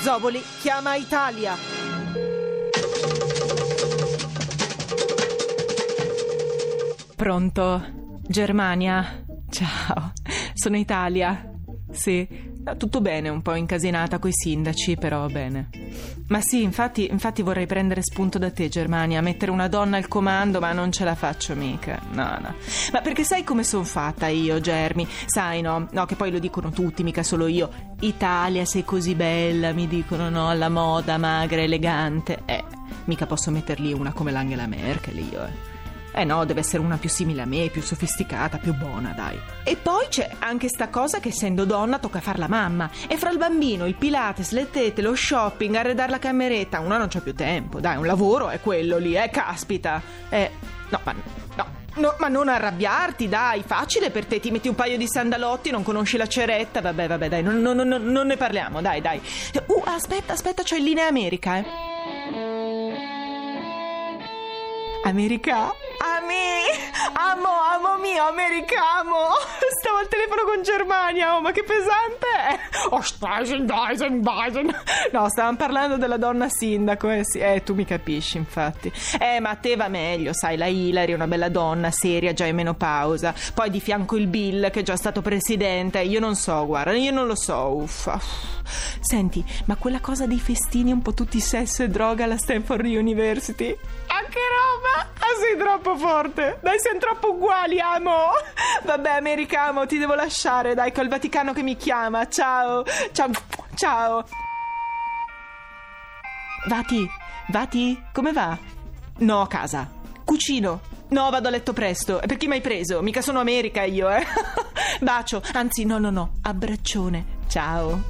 Zoboli chiama Italia. Pronto? Germania? Ciao, sono Italia. Sì, tutto bene, un po' incasinata coi sindaci, però bene. Ma sì, infatti, infatti vorrei prendere spunto da te, Germania, mettere una donna al comando, ma non ce la faccio mica. No, no. Ma perché sai come sono fatta io, Germi? Sai, no? No, che poi lo dicono tutti, mica solo io. Italia, sei così bella, mi dicono, no? Alla moda, magra, elegante. Eh, mica posso metterli una come l'Angela Merkel io, eh. Eh no, deve essere una più simile a me, più sofisticata, più buona, dai. E poi c'è anche sta cosa che essendo donna tocca far la mamma. E fra il bambino, il pilates, le tete, lo shopping, arredare la cameretta, una non c'ha più tempo. Dai, un lavoro è quello lì, eh, caspita. Eh, no, ma no. No, ma non arrabbiarti, dai, facile per te, ti metti un paio di sandalotti, non conosci la ceretta, vabbè, vabbè, dai, non, non, non, non ne parliamo, dai, dai. Uh, aspetta, aspetta, c'ho in linea America, eh. America? Ami! Amo, amo mio, americamo! Stavo al telefono con Germania, oh, ma che pesante! Oh! No, stavamo parlando della donna sindaco, eh sì, eh, tu mi capisci, infatti. Eh, ma a te va meglio, sai, la Hillary è una bella donna, seria, già in menopausa. Poi di fianco il Bill, che è già stato presidente. Io non so, guarda, io non lo so, uffa. Senti, ma quella cosa dei festini un po' tutti sesso e droga alla Stanford University? Ah, sei troppo forte! Dai, siamo troppo uguali, amo! Vabbè, americano, ti devo lasciare, dai, col Vaticano che mi chiama. Ciao! Ciao! Ciao! Vati, Vati, come va? No, a casa. Cucino. No, vado a letto presto. Per chi mi hai preso? Mica sono America io, eh. Bacio. Anzi, no, no, no. Abbraccione. Ciao.